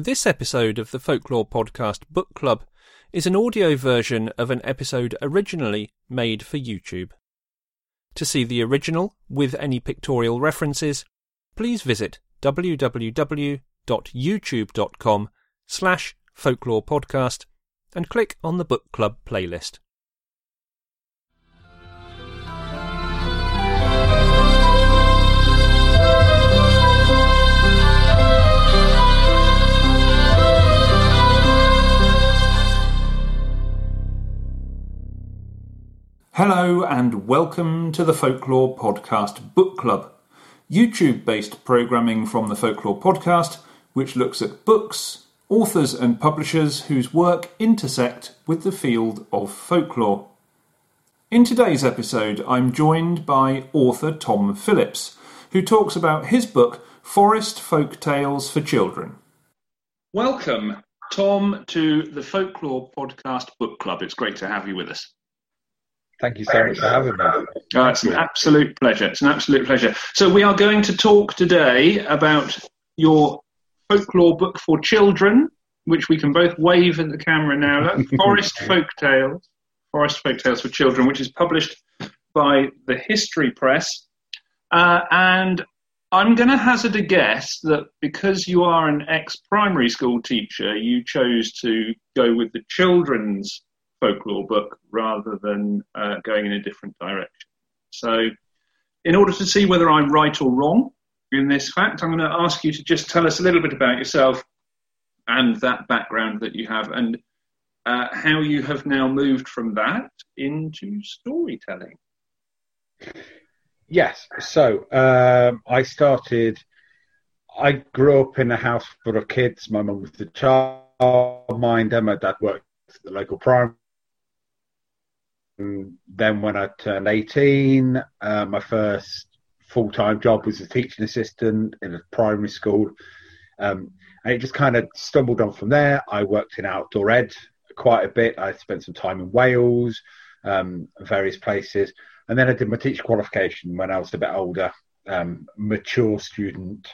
This episode of the Folklore Podcast Book Club is an audio version of an episode originally made for YouTube. To see the original with any pictorial references, please visit www.youtube.com slash folklore podcast and click on the book club playlist. Hello and welcome to the Folklore Podcast Book Club, YouTube based programming from the Folklore Podcast, which looks at books, authors, and publishers whose work intersect with the field of folklore. In today's episode, I'm joined by author Tom Phillips, who talks about his book Forest Folk Tales for Children. Welcome, Tom, to the Folklore Podcast Book Club. It's great to have you with us. Thank you so much for having me. Oh, it's an absolute pleasure. It's an absolute pleasure. So, we are going to talk today about your folklore book for children, which we can both wave at the camera now. Forest Folk Tales, Forest Folk Tales for Children, which is published by the History Press. Uh, and I'm going to hazard a guess that because you are an ex primary school teacher, you chose to go with the children's folklore book rather than uh, going in a different direction. So, in order to see whether I'm right or wrong in this fact, I'm going to ask you to just tell us a little bit about yourself and that background that you have and uh, how you have now moved from that into storytelling. Yes. So, um, I started, I grew up in a house full of kids. My mum was the childminder, my dad worked at the local primary then when I turned 18, uh, my first full time job was a teaching assistant in a primary school. Um, and it just kind of stumbled on from there. I worked in outdoor ed quite a bit. I spent some time in Wales, um, various places. And then I did my teacher qualification when I was a bit older, um, mature student.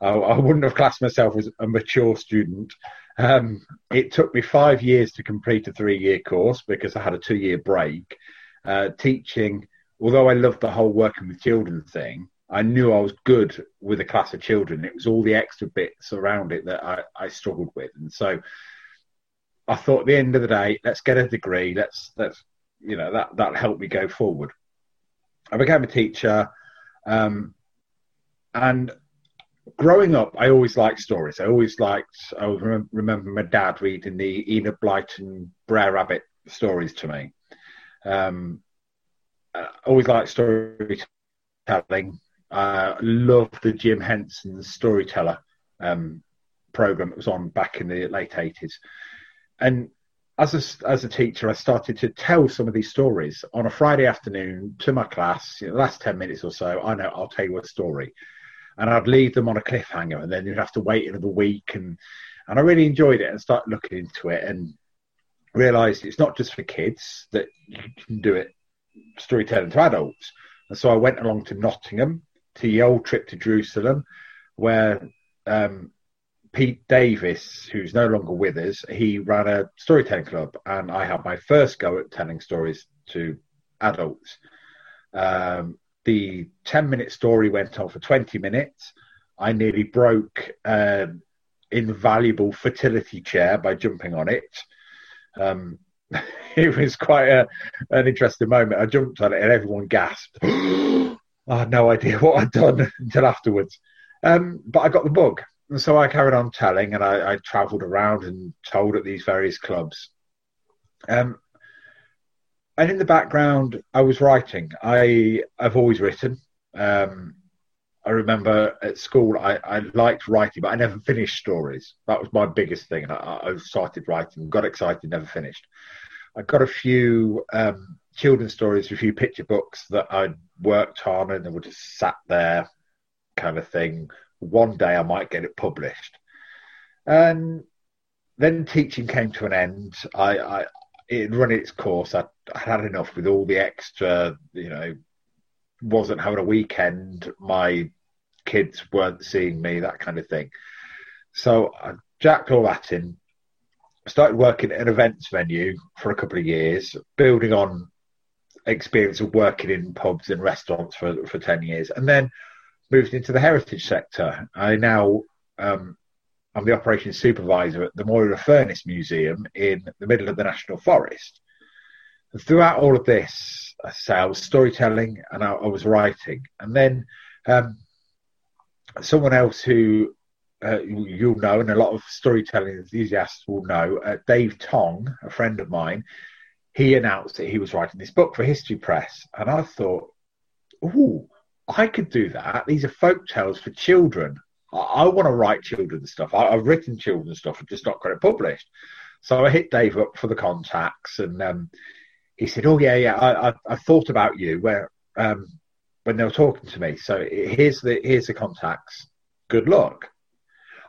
I, I wouldn't have classed myself as a mature student. Um, it took me five years to complete a three year course because I had a two year break. Uh, teaching, although I loved the whole working with children thing, I knew I was good with a class of children. It was all the extra bits around it that I, I struggled with. And so I thought at the end of the day, let's get a degree. Let's, let's, you know, that, that'll help me go forward. I became a teacher. Um, and growing up, I always liked stories. I always liked. I remember my dad reading the Enid Blyton Brer Rabbit stories to me. Um, I always liked storytelling. I loved the Jim Henson Storyteller um, program that was on back in the late eighties, and as a, as a teacher, I started to tell some of these stories on a Friday afternoon to my class. You know, the last ten minutes or so, I know I'll tell you a story and I'd leave them on a cliffhanger, and then you'd have to wait another week. And and I really enjoyed it and started looking into it and realised it's not just for kids that you can do it storytelling to adults. And so I went along to Nottingham to the old trip to Jerusalem, where um, Pete Davis, who's no longer with us, he ran a storytelling club, and I had my first go at telling stories to adults. Um, the 10 minute story went on for 20 minutes. I nearly broke an invaluable fertility chair by jumping on it. Um, it was quite a, an interesting moment. I jumped on it and everyone gasped. I had no idea what I'd done until afterwards. Um, but I got the bug. And so I carried on telling and I, I travelled around and told at these various clubs. Um, and in the background, I was writing. I I've always written. Um, I remember at school, I, I liked writing, but I never finished stories. That was my biggest thing. And I, I started writing, got excited, never finished. I got a few um, children's stories, a few picture books that I'd worked on, and they were just sat there, kind of thing. One day I might get it published. And then teaching came to an end. I, I, it run its course. I, I had enough with all the extra, you know, wasn't having a weekend. My kids weren't seeing me, that kind of thing. So I jacked all that in. Started working at an events venue for a couple of years, building on experience of working in pubs and restaurants for, for 10 years, and then moved into the heritage sector. I now um, I'm the operations supervisor at the Moira Furnace Museum in the middle of the National Forest. And throughout all of this, I, say I was storytelling and I, I was writing. And then um, someone else who uh, you'll know, and a lot of storytelling enthusiasts will know, uh, Dave Tong, a friend of mine, he announced that he was writing this book for History Press. And I thought, ooh, I could do that. These are folk tales for children. I, I want to write children's stuff. I, have written children's stuff, I've just not got it published. So I hit Dave up for the contacts, and um, he said, "Oh yeah, yeah, I, I, I thought about you where um, when they were talking to me. So here's the here's the contacts. Good luck."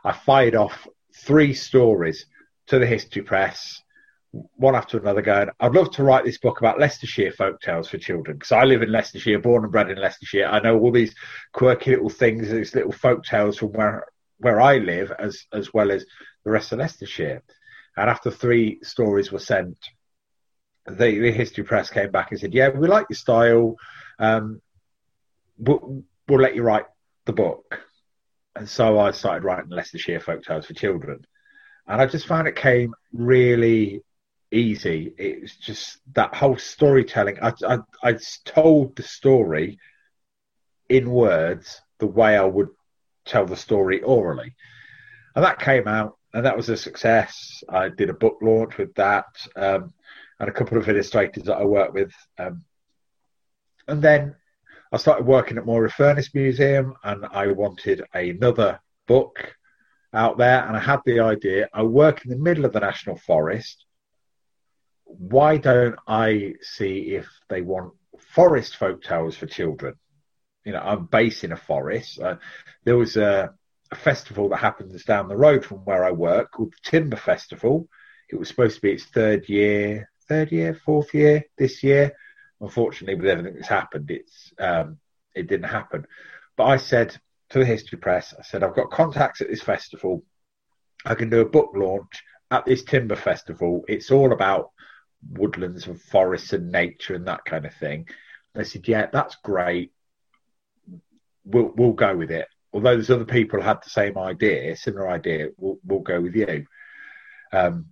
I fired off three stories to the history press one after another going, I'd love to write this book about Leicestershire folk tales for children because I live in Leicestershire, born and bred in Leicestershire. I know all these quirky little things, these little folk tales from where where I live, as as well as the rest of Leicestershire. And after three stories were sent, the, the history press came back and said, "Yeah, we like your style. Um, we'll, we'll let you write the book." And so I started writing Leicestershire folk tales for children, and I just found it came really easy. It was just that whole storytelling. I, I, I told the story in words the way I would tell the story orally. And that came out, and that was a success. I did a book launch with that, um, and a couple of illustrators that I worked with. Um, and then I started working at Moira Furnace Museum, and I wanted another book out there. And I had the idea I work in the middle of the National Forest why don't I see if they want forest folk tales for children? You know, I'm based in a forest. Uh, there was a, a, festival that happens down the road from where I work called the Timber Festival. It was supposed to be its third year, third year, fourth year this year. Unfortunately, with everything that's happened, it's um, it didn't happen. But I said to the History Press, I said I've got contacts at this festival. I can do a book launch at this timber festival. It's all about woodlands and forests and nature and that kind of thing. They said, yeah, that's great. We'll we'll go with it. Although there's other people who had the same idea, similar idea, we'll we'll go with you. Um,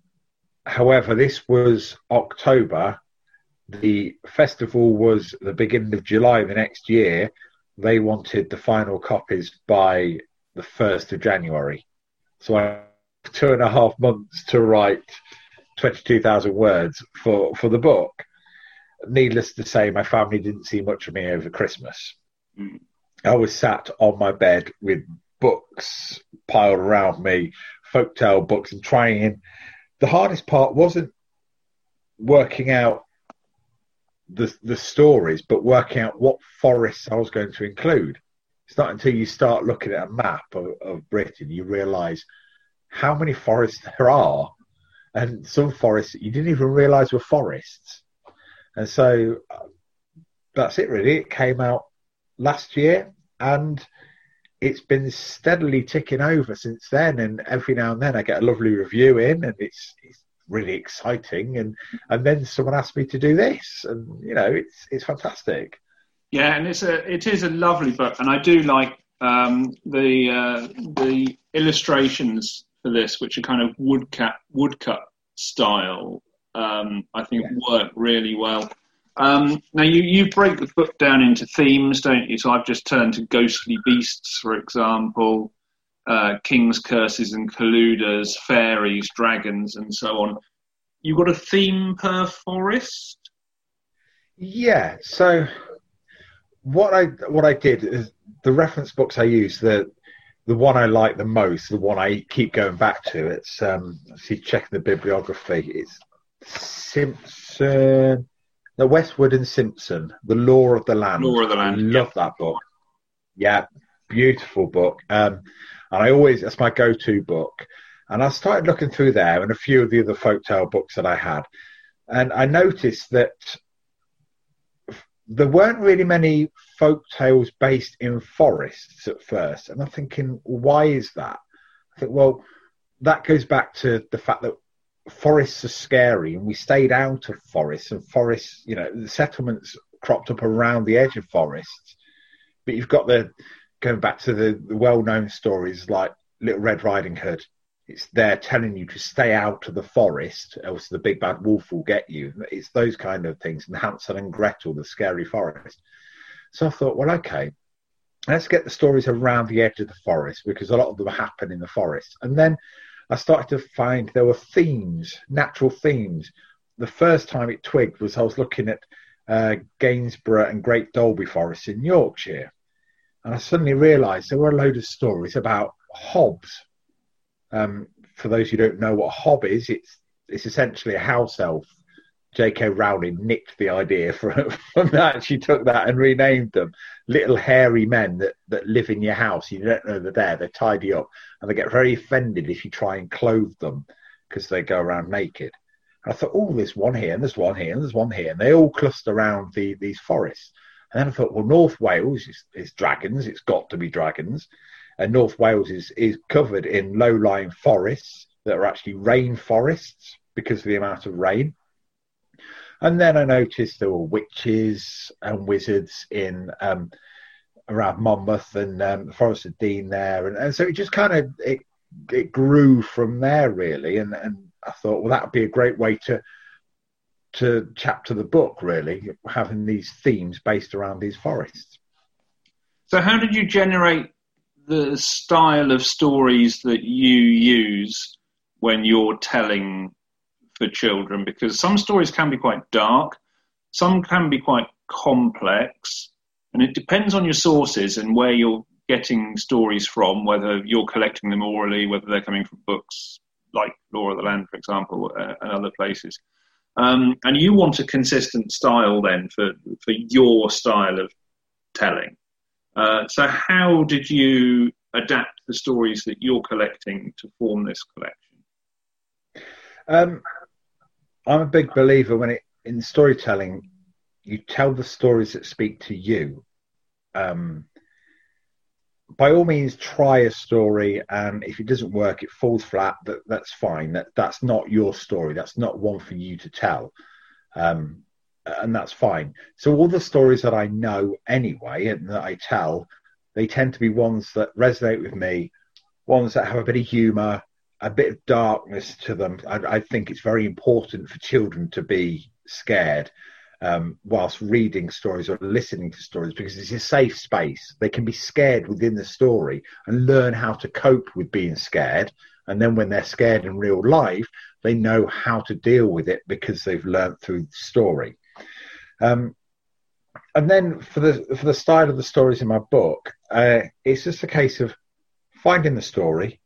however, this was October. The festival was the beginning of July the next year. They wanted the final copies by the first of January. So I two and a half months to write 22,000 words for, for the book. Needless to say, my family didn't see much of me over Christmas. Mm. I was sat on my bed with books piled around me, folktale books, and trying. The hardest part wasn't working out the the stories, but working out what forests I was going to include. It's not until you start looking at a map of, of Britain you realise how many forests there are and some forests you didn't even realise were forests. And so that's it, really. It came out last year, and it's been steadily ticking over since then. And every now and then, I get a lovely review in, and it's, it's really exciting. And and then someone asked me to do this, and you know, it's it's fantastic. Yeah, and it's a it is a lovely book, and I do like um, the uh, the illustrations for this, which are kind of woodcut woodcut style. Um, I think yeah. work really well. Um, now you you break the book down into themes, don't you? So I've just turned to ghostly beasts, for example, uh, kings, curses, and colluders, fairies, dragons, and so on. You got a theme per forest? Yeah. So what I what I did is the reference books I used the the one I like the most, the one I keep going back to, it's um see checking the bibliography. It's Simpson, the Westwood and Simpson, The Lore of the Land. Lore of the Land. I love that book. Yeah, beautiful book. Um, and I always that's my go-to book. And I started looking through there and a few of the other folktale books that I had, and I noticed that there weren't really many folk tales based in forests at first. And I'm thinking, why is that? I think, well, that goes back to the fact that forests are scary, and we stayed out of forests, and forests, you know, the settlements cropped up around the edge of forests. But you've got the going back to the, the well-known stories like Little Red Riding Hood. It's there telling you to stay out of the forest, else the big bad wolf will get you. It's those kind of things. And Hansel and Gretel, the scary forest. So I thought, well, okay, let's get the stories around the edge of the forest because a lot of them happen in the forest. And then I started to find there were themes, natural themes. The first time it twigged was I was looking at uh, Gainsborough and Great Dalby Forest in Yorkshire. And I suddenly realised there were a load of stories about hobs. Um, for those who don't know what a hob is, it's it's essentially a house elf. J.K. Rowling nicked the idea from, from that. She took that and renamed them little hairy men that, that live in your house. You don't know they're there. They tidy up, and they get very offended if you try and clothe them because they go around naked. And I thought, oh, there's one here, and there's one here, and there's one here, and they all cluster around the, these forests. And then I thought, well, North Wales is, is dragons. It's got to be dragons. And North Wales is, is covered in low lying forests that are actually rain forests because of the amount of rain. And then I noticed there were witches and wizards in um, around Monmouth and um, the Forest of Dean there, and, and so it just kind of it it grew from there really. And and I thought, well, that would be a great way to to chapter the book really, having these themes based around these forests. So, how did you generate the style of stories that you use when you're telling for children because some stories can be quite dark, some can be quite complex, and it depends on your sources and where you're getting stories from, whether you're collecting them orally, whether they're coming from books like Lore of the Land, for example, uh, and other places. Um, and you want a consistent style then for, for your style of telling. Uh, so, how did you adapt the stories that you're collecting to form this collection? Um, I'm a big believer when it in storytelling, you tell the stories that speak to you. Um, by all means, try a story, and if it doesn't work, it falls flat. That that's fine. That that's not your story. That's not one for you to tell, um, and that's fine. So all the stories that I know anyway and that I tell, they tend to be ones that resonate with me, ones that have a bit of humour, a bit of darkness to them. I, I, think it's very important for children to be scared um, whilst reading stories or listening to stories because it's a safe space. They can be scared within the story and learn how to cope with being scared. And then when they're scared in real life, they know how to deal with it because they've learned through the story. Um, and then for the for the style of the stories in my book, uh, it's just a case of finding the story,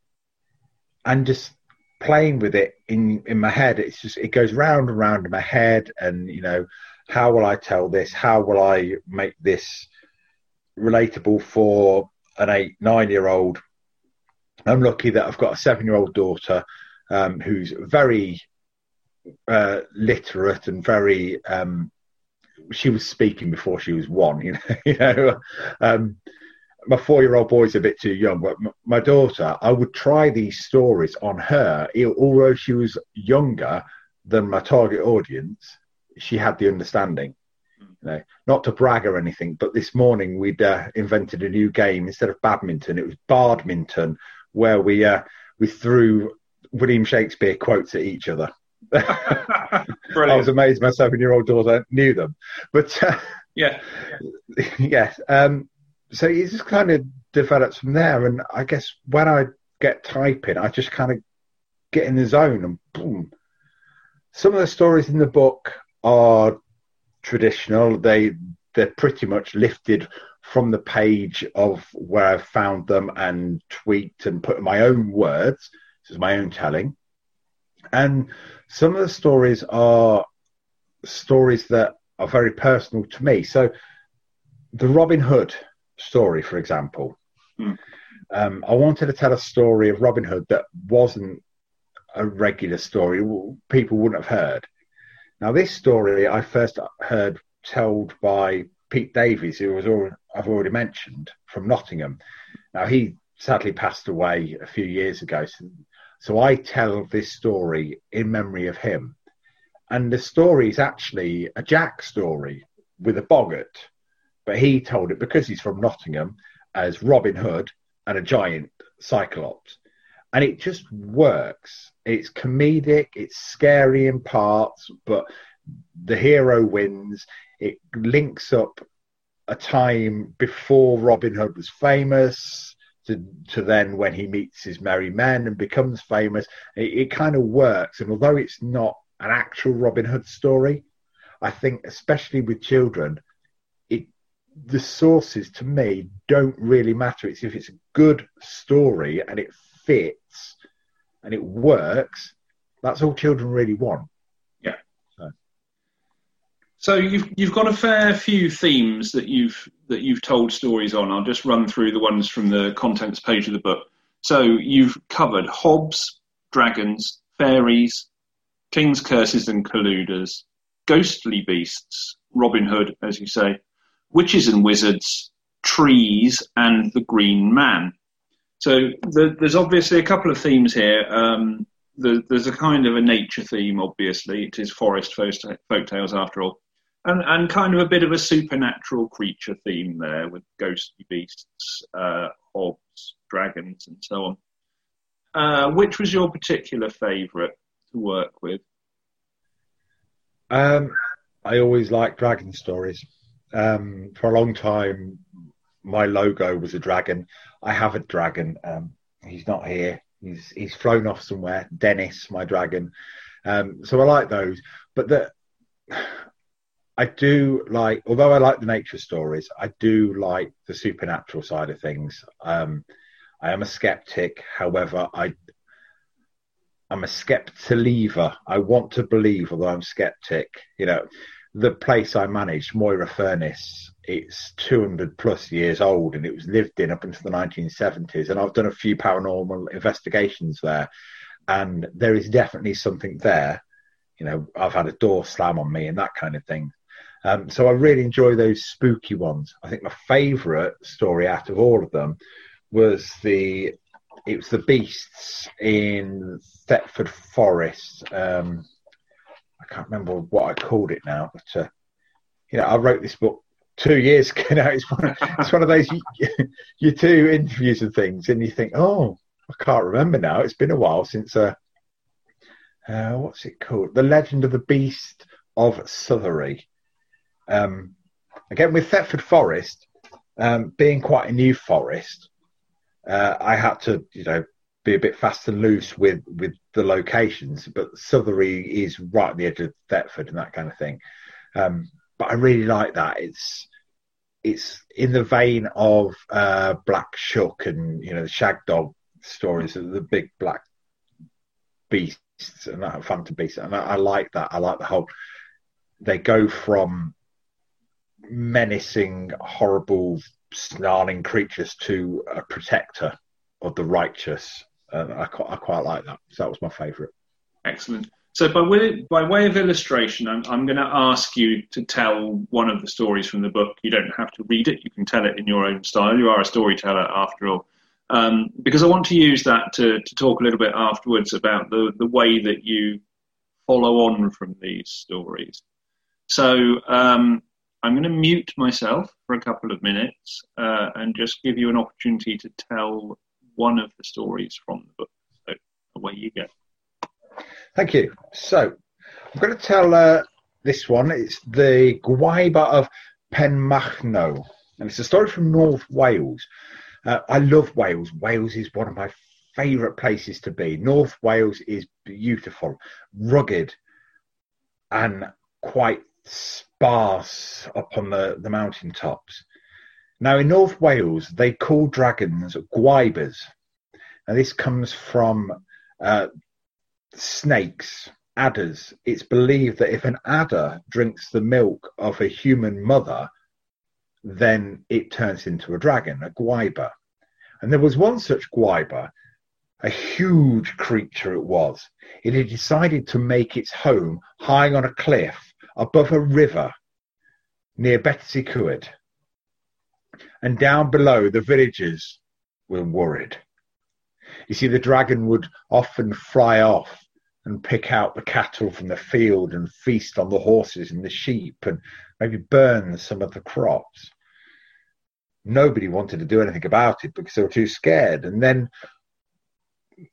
and just playing with it in in my head. It's just it goes round and round in my head, and you know, how will I tell this? How will I make this relatable for an eight nine year old? I'm lucky that I've got a seven year old daughter um, who's very uh, literate and very. Um, she was speaking before she was one, you know. you know um, my four year old boy's a bit too young, but my daughter, I would try these stories on her, although she was younger than my target audience. She had the understanding. You know, not to brag or anything, but this morning we'd uh, invented a new game instead of badminton. It was Bardminton, where we uh, we threw William Shakespeare quotes at each other. I was amazed my seven year old daughter knew them, but uh, yeah, yes. Um, so it just kind of develops from there. And I guess when I get typing, I just kind of get in the zone and boom. Some of the stories in the book are traditional. They they're pretty much lifted from the page of where I've found them and tweaked and put my own words. This is my own telling. And some of the stories are stories that are very personal to me. So the Robin Hood story, for example. Mm. Um, I wanted to tell a story of Robin Hood that wasn't a regular story people wouldn't have heard. Now, this story I first heard told by Pete Davies, who was all, I've already mentioned from Nottingham. Now, he sadly passed away a few years ago, so, So I tell this story in memory of him. And the story is actually a Jack story with a boggart, but he told it because he's from Nottingham as Robin Hood and a giant Cyclops. And it just works. It's comedic, it's scary in parts, but the hero wins. It links up a time before Robin Hood was famous to, to then when he meets his merry men and becomes famous. It, it kind of works. And although it's not an actual Robin Hood story, I think, especially with children, the sources to me don't really matter. It's if it's a good story and it fits and it works, that's all children really want. Yeah. So you've you've got a fair few themes that you've that you've told stories on. I'll just run through the ones from the contents page of the book. So you've covered hobs, dragons, fairies, kings, curses and colluders, ghostly beasts, Robin Hood, as you say, witches and wizards, trees, and the Green Man. So the, there's obviously a couple of themes here. Um, the, there's a kind of a nature theme, obviously. It is forest folk tales after all and, and kind of a bit of a supernatural creature theme there with ghostly beasts, uh, hobs, dragons, and so on. Uh, which was your particular favourite to work with? Um, I always liked dragon stories. Um, for a long time, my logo was a dragon. I have a dragon. Um, he's not here. He's he's flown off somewhere. Dennis, my dragon. Um, so I like those. But the I do like, although I like the nature stories, I do like the supernatural side of things. Um, I am a skeptic, however, I I'm a skeptilever. I want to believe, although I'm skeptic. You know, the place I managed, Moira Furnace, it's 200 plus years old, and it was lived in up until the 1970s. And I've done a few paranormal investigations there, and there is definitely something there. You know, I've had a door slam on me and that kind of thing. Um, so I really enjoy those spooky ones. I think my favourite story out of all of them was the it was the beasts in Thetford Forest. Um, I can't remember what I called it now, but uh, you know I wrote this book two years ago. Now it's one of, it's one of those you, you do interviews and things, and you think, oh, I can't remember now. It's been a while since. Uh, uh, what's it called? The Legend of the Beast of Southery. Um, again, with Thetford Forest um, being quite a new forest, uh, I had to, you know, be a bit fast and loose with with the locations. But Southery is right at the edge of Thetford and that kind of thing. Um, but I really like that. It's it's in the vein of uh, Black Shuck and you know the Shag Dog stories, of the big black beasts and that phantom beasts, and I, I like that. I like the whole. They go from menacing, horrible, snarling creatures to a protector of the righteous. And I, I quite like that. So that was my favourite. Excellent. So, by way, by way of illustration, I'm, I'm going to ask you to tell one of the stories from the book. You don't have to read it, you can tell it in your own style. You are a storyteller after all. Um, because I want to use that to, to talk a little bit afterwards about the, the way that you follow on from these stories. So, um, I'm going to mute myself for a couple of minutes uh, and just give you an opportunity to tell one of the stories from the book. So away you go. Thank you. So I'm going to tell uh, this one. It's the Gwiber of Penmachno, and it's a story from North Wales. Uh, I love Wales. Wales is one of my favourite places to be. North Wales is beautiful, rugged, and quite sparse up on the, the mountain tops. Now, in North Wales, they call dragons gwibers. Now, this comes from uh, snakes, adders. It's believed that if an adder drinks the milk of a human mother, then it turns into a dragon, a gwiber. And there was one such gwiber, a huge creature it was. It had decided to make its home high on a cliff above a river near Betsy Betws and down below the villagers were worried. You see, the dragon would often fly off and pick out the cattle from the field and feast on the horses and the sheep and maybe burn some of the crops. Nobody wanted to do anything about it because they were too scared. And then,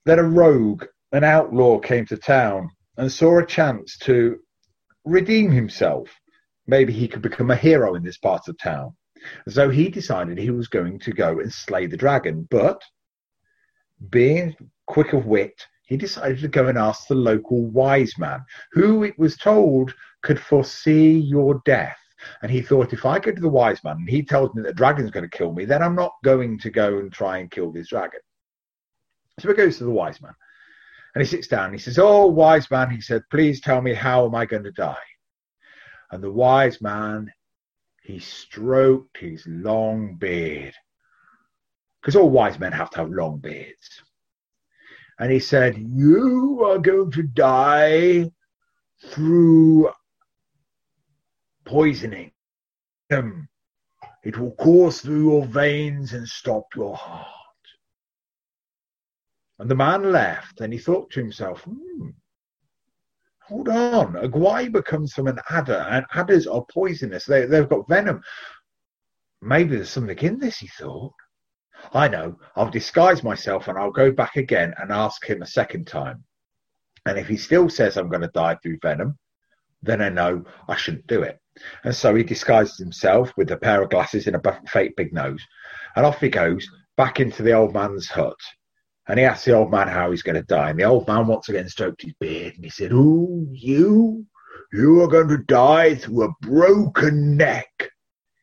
then a rogue, an outlaw, came to town and saw a chance to redeem himself. Maybe he could become a hero in this part of town. So he decided he was going to go and slay the dragon. But being quick of wit, he decided to go and ask the local wise man, who it was told could foresee your death. And he thought, if I go to the wise man and he tells me that the dragon's going to kill me, then I'm not going to go and try and kill this dragon. So he goes to the wise man and he sits down and he says, Oh, wise man, he said, please tell me how am I going to die? And the wise man, he stroked his long beard. Because all wise men have to have long beards. And he said, You are going to die through poisoning. It will course through your veins and stop your heart. And the man left and he thought to himself, hmm, hold on, a gwiber comes from an adder, and adders are poisonous. They, they've got venom. Maybe there's something in this, he thought. I know, I'll disguise myself and I'll go back again and ask him a second time. And if he still says I'm going to die through venom, then I know I shouldn't do it. And so he disguises himself with a pair of glasses and a fake big nose. And off he goes back into the old man's hut. And he asks the old man how he's going to die. And the old man once again stroked his beard and he said, Oh, you, you are going to die through a broken neck.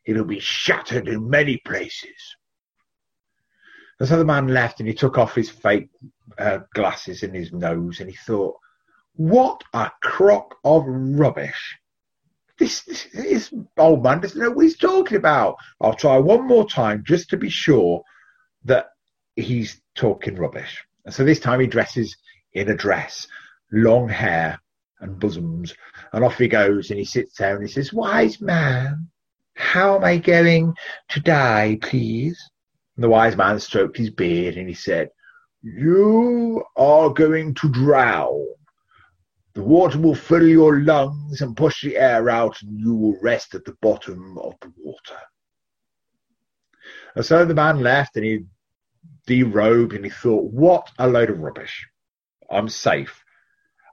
It'll be shattered in many places. And so the man left and he took off his fake uh, glasses and his nose and he thought, what a crock of rubbish. This, this, this old man doesn't know what he's talking about. I'll try one more time just to be sure that he's talking rubbish. And so this time he dresses in a dress, long hair and bosoms, and off he goes and he sits there and he says, Wise man, how am I going to die, please? And the wise man stroked his beard and he said, You are going to drown. The water will fill your lungs and push the air out, and you will rest at the bottom of the water. And so the man left and he derobed and he thought, What a load of rubbish. I'm safe.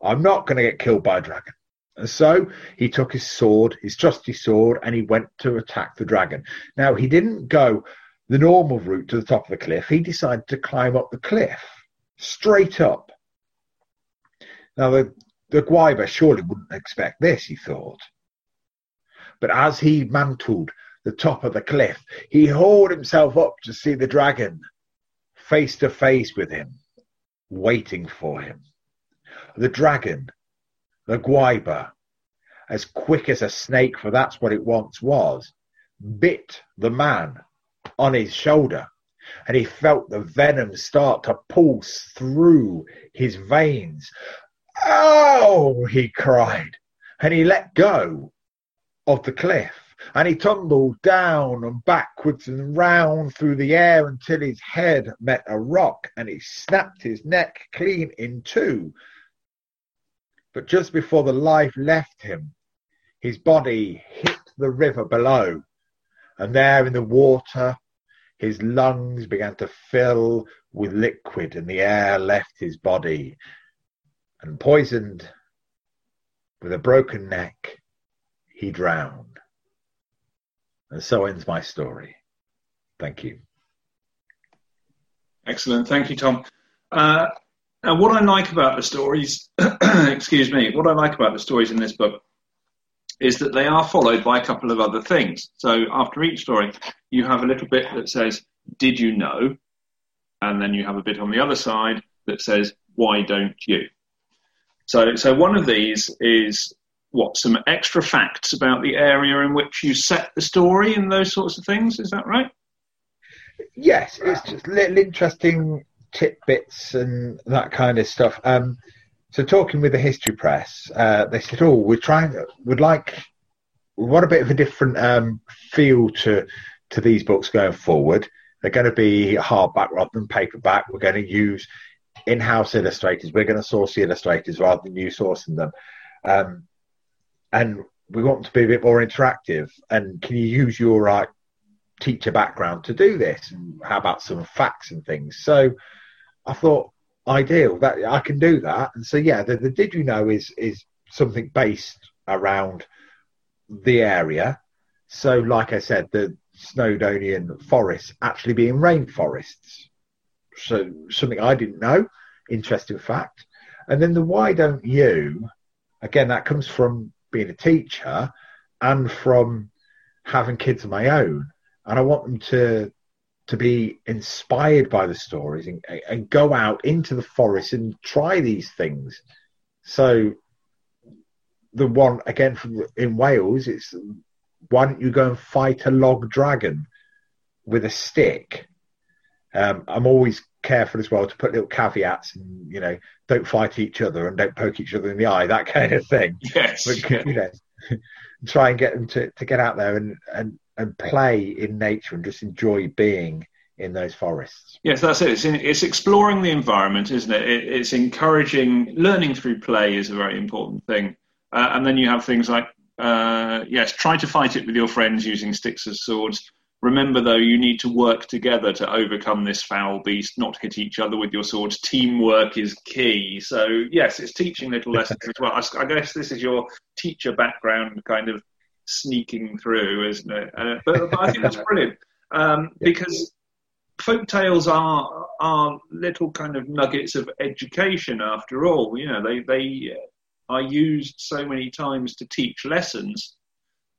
I'm not going to get killed by a dragon. And so he took his sword, his trusty sword, and he went to attack the dragon. Now, he didn't go the normal route to the top of the cliff, he decided to climb up the cliff, straight up. Now, the, the Gwiber surely wouldn't expect this, he thought. But as he mantled the top of the cliff, he hauled himself up to see the dragon face to face with him, waiting for him. The dragon, the Gwiber, as quick as a snake, for that's what it once was, bit the man on his shoulder and he felt the venom start to pulse through his veins. Oh, he cried, and he let go of the cliff and he tumbled down and backwards and round through the air until his head met a rock and he snapped his neck clean in two. But just before the life left him, his body hit the river below, and there in the water his lungs began to fill with liquid, and the air left his body. And poisoned, with a broken neck, he drowned. And so ends my story. Thank you. Excellent. Thank you, Tom. Uh, and what I like about the stories, excuse me, what I like about the stories in this book is that they are followed by a couple of other things. So after each story, you have a little bit that says, Did you know? And then you have a bit on the other side that says, Why don't you? So, so one of these is what some extra facts about the area in which you set the story and those sorts of things. Is that right? Yes, it's just little interesting tidbits and that kind of stuff. Um, so talking with the history press, uh, they said, "Oh, we're trying, would like, we want a bit of a different um, feel to to these books going forward." they're going to be hardback rather than paperback. We're going to use in-house illustrators. We're going to source the illustrators rather than you sourcing them. Um, and we want to be a bit more interactive. And can you use your uh, teacher background to do this? And how about some facts and things? So I thought, ideal that I can do that. And so yeah, the, the did you know is is something based around the area. So like I said, the Snowdonian forests actually being rainforests. So something I didn't know, interesting fact. And then the why don't you? Again, that comes from being a teacher and from having kids of my own. And I want them to to be inspired by the stories and, and go out into the forest and try these things. So the one again from in Wales, it's why don't you go and fight a log dragon with a stick? Um, I'm always careful as well to put little caveats and you know don't fight each other and don't poke each other in the eye that kind of thing. Yes, but, you know, try and get them to, to get out there and, and and play in nature and just enjoy being in those forests. Yes, that's it. It's, in, it's exploring the environment, isn't it? it? It's encouraging learning through play is a very important thing. Uh, and then you have things like, uh, yes, try to fight it with your friends using sticks as swords. Remember, though, you need to work together to overcome this foul beast, not hit each other with your swords. Teamwork is key. So, yes, it's teaching little lessons as well. I, I guess this is your teacher background kind of sneaking through, isn't it? Uh, but, but, I think that's brilliant um, because folk tales are are little kind of nuggets of education after all. You know, they they are used so many times to teach lessons,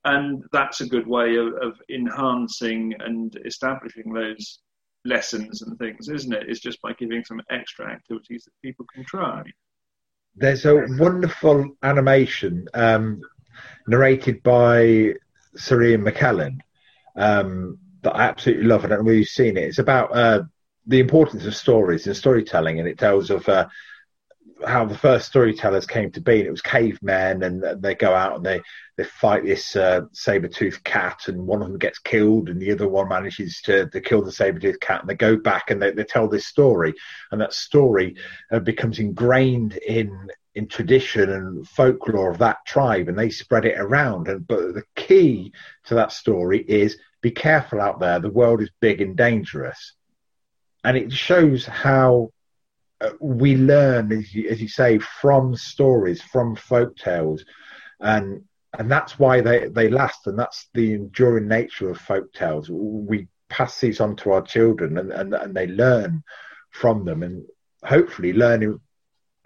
and that's a good way of, of enhancing and establishing those lessons and things, isn't it? It's just by giving some extra activities that people can try. There's a wonderful animation um, narrated by Ian McKellen um, that I absolutely love. I don't know whether you've seen it. It's about uh, the importance of stories and storytelling, and it tells of uh, how the first storytellers came to be. And it was cavemen, and, they go out and they they fight this uh, saber-toothed cat, and one of them gets killed, and the other one manages to, to kill the saber-toothed cat. And they go back and they, they tell this story, and that story uh, becomes ingrained in in tradition and folklore of that tribe and they spread it around and but the key to that story is be careful out there the world is big and dangerous and it shows how Uh, we learn as you, as you say from stories from folk tales and and that's why they they last and that's the enduring nature of folk tales we pass these on to our children and, and, and they learn from them and hopefully learning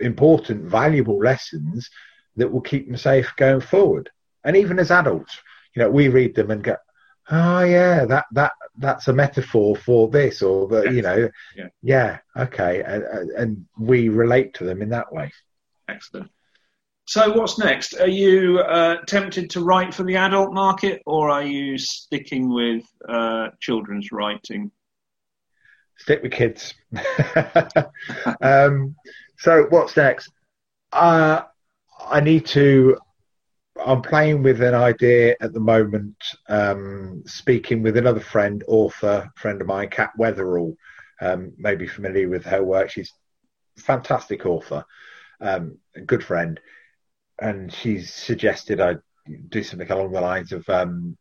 important, valuable lessons that will keep them safe going forward. And even as adults, you know, we read them and go, "Oh yeah, that that that's a metaphor for this," or the, yes. you know, yeah, yeah okay, and, and, we relate to them in that way. Excellent. So, what's next? Are you uh, tempted to write for the adult market, or are you sticking with uh, children's writing? Stick with kids. um, so what's next? Uh, I need to. I'm playing with an idea at the moment. Um, speaking with another friend, author friend of mine, Cat Weatherill. Um, maybe familiar with her work. She's a fantastic author, um, a good friend, and she's suggested I do something along the lines of um,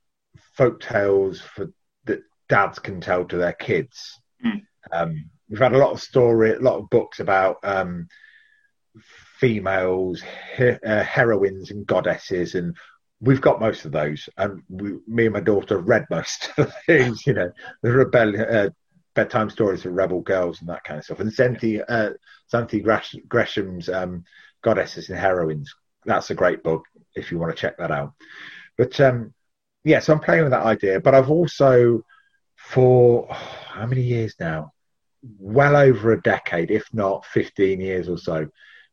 folk tales for that dads can tell to their kids. Mm we've had a lot of story, a lot of books about um, females, he- uh, heroines, and goddesses, and we've got most of those. And we, me and my daughter read most of things. You know, the rebellion. Uh, bedtime stories for rebel girls and that kind of stuff. And Santi, uh, Xanthe Gresham's um, Goddesses and Heroines. That's a great book if you want to check that out. But um, yeah, so I'm playing with that idea. But I've also, for oh, how many years now? well over a decade, if not 15 years or so,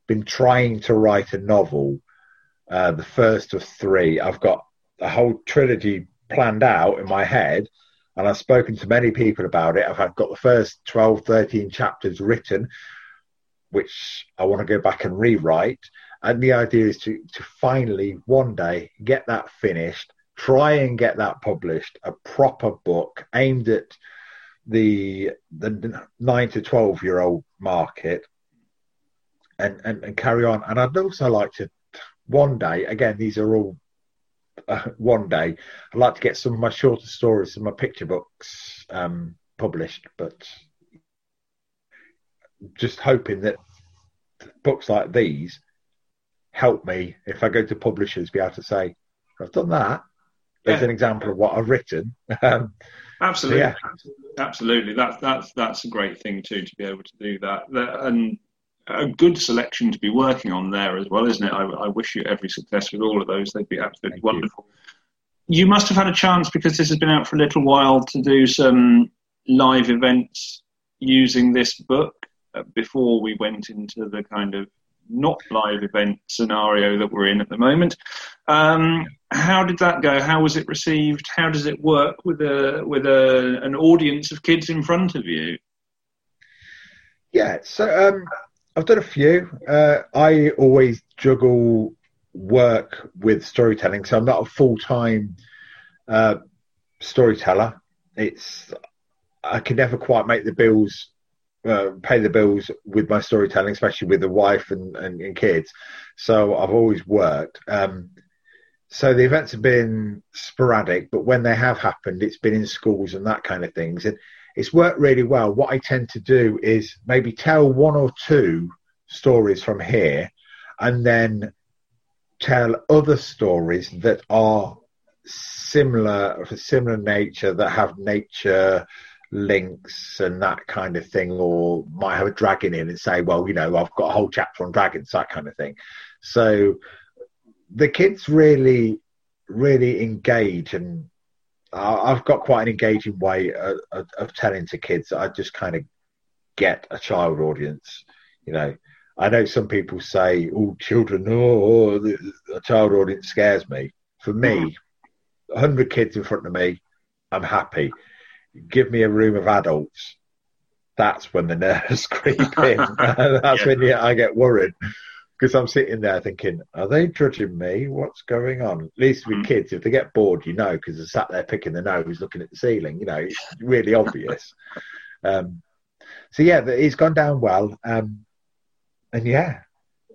been trying to write a novel, uh, the first of three. I've got a whole trilogy planned out in my head, and I've spoken to many people about it. I've got the first 12, 13 chapters written, which I want to go back and rewrite. And the idea is to, to finally one day get that finished, try and get that published, a proper book aimed at the the nine to twelve year old market and, and, and carry on. And I'd also like to one day again these are all uh, one day I'd like to get some of my shorter stories, some of my picture books um, published, but just hoping that books like these help me if I go to publishers be able to say I've done that. There's yeah. an example of what I've written. Um, Absolutely, yeah. absolutely. That's that's that's a great thing too to be able to do that. And a good selection to be working on there as well, isn't it? I, I wish you every success with all of those. They'd be absolutely Thank wonderful. You. you must have had a chance because this has been out for a little while to do some live events using this book uh, before we went into the kind of not live event scenario that we're in at the moment. Um, how did that go? How was it received? How does it work with a with a, an audience of kids in front of you? Yeah, so um, I've done a few. Uh, I always juggle work with storytelling, so I'm not a full time uh, storyteller. It's I can never quite make the bills uh, pay the bills with my storytelling, especially with the wife and, and, and kids. So I've always worked. Um, so the events have been sporadic, but when they have happened, it's been in schools and that kind of things. And it's worked really well. What I tend to do is maybe tell one or two stories from here and then tell other stories that are similar of a similar nature that have nature links and that kind of thing, or might have a dragon in and say, well, you know, I've got a whole chapter on dragons, that kind of thing. So the kids really, really engage, and I've got quite an engaging way of, of, of telling to kids. I just kind of get a child audience, you know. I know some people say, "Oh, children, oh, a child audience scares me." For me, hundred kids in front of me, I'm happy give me a room of adults, that's when the nerves creep in. that's yeah. when I get worried because I'm sitting there thinking, are they judging me? What's going on? At least with mm. kids, if they get bored, you know, because they're sat there picking the nose, looking at the ceiling. You know, it's really obvious. Um, so yeah, it's gone down well, um, and yeah,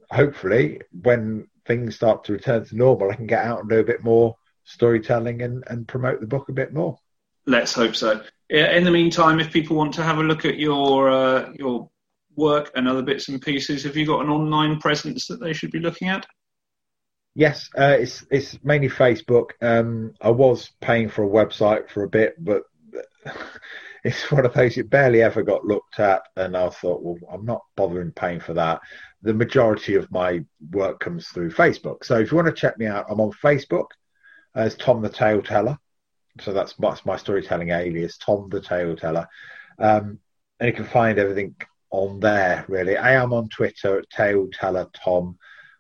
hopefully when things start to return to normal, I can get out and do a bit more storytelling and, and promote the book a bit more. Let's hope so. In the meantime, if people want to have a look at your uh, your work and other bits and pieces, have you got an online presence that they should be looking at? Yes, uh, it's it's mainly Facebook. Um, I was paying for a website for a bit, but it's one of those it barely ever got looked at, and I thought, well, I'm not bothering paying for that. The majority of my work comes through Facebook. So if you want to check me out, I'm on Facebook as Tom the Tale Teller so that's, that's my storytelling alias, Tom the Tale Teller. Um, and you can find everything on there, really. I am on Twitter at Tale Teller Tom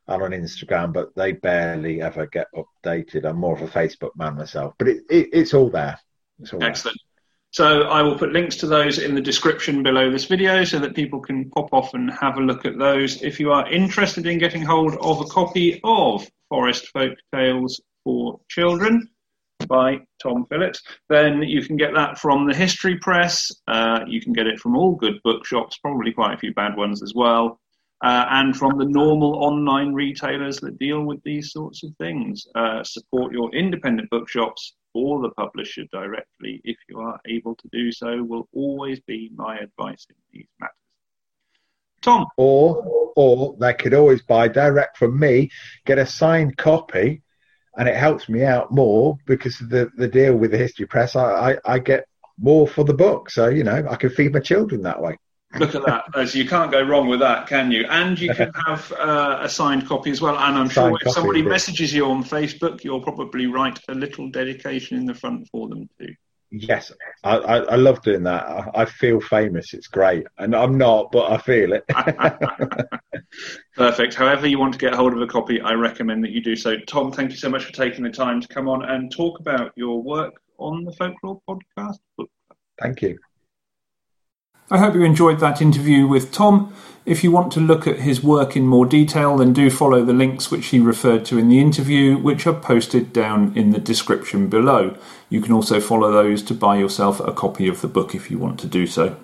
and on Instagram, but they barely ever get updated. I'm more of a Facebook man myself, but it, it, it's all there. It's all Excellent. There. So I will put links to those in the description below this video so that people can pop off and have a look at those. If you are interested in getting hold of a copy of Forest Folk Tales for Children, by Tom Phillips, then you can get that from the History Press. Uh, you can get it from all good bookshops, probably quite a few bad ones as well, uh, and from the normal online retailers that deal with these sorts of things. Uh, support your independent bookshops or the publisher directly if you are able to do so, will always be my advice in these matters. Tom. Or, or they could always buy direct from me, get a signed copy and it helps me out more because of the, the deal with the history press. I, I, I get more for the book, so you know I can feed my children that way. Look at that! As you can't go wrong with that, can you? And you can have uh, a signed copy as well. And I'm sure if somebody messages you on Facebook, you'll probably write a little dedication in the front for them too. Yes, I, I, I love doing that. I, I, feel famous. It's great, and I'm not, but I feel it. Perfect. However, you want to get hold of a copy, I recommend that you do so. Tom, thank you so much for taking the time to come on and talk about your work on the Folklore Podcast. Thank you. I hope you enjoyed that interview with Tom. If you want to look at his work in more detail, then do follow the links which he referred to in the interview, which are posted down in the description below. You can also follow those to buy yourself a copy of the book if you want to do so.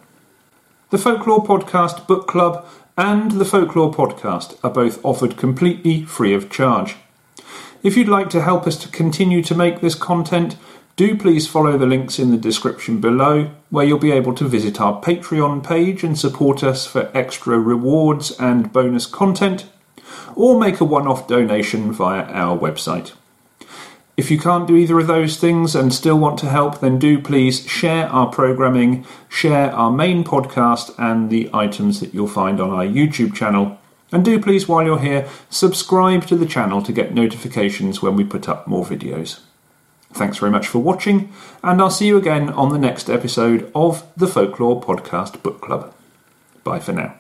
The Folklore Podcast Book Club and the Folklore Podcast are both offered completely free of charge. If you'd like to help us to continue to make this content, do please follow the links in the description below, where you'll be able to visit our Patreon page and support us for extra rewards and bonus content, or make a one off donation via our website. If you can't do either of those things and still want to help, then do please share our programming, share our main podcast, and the items that you'll find on our YouTube channel. And do please, while you're here, subscribe to the channel to get notifications when we put up more videos. Thanks very much for watching, and I'll see you again on the next episode of the Folklore Podcast Book Club. Bye for now.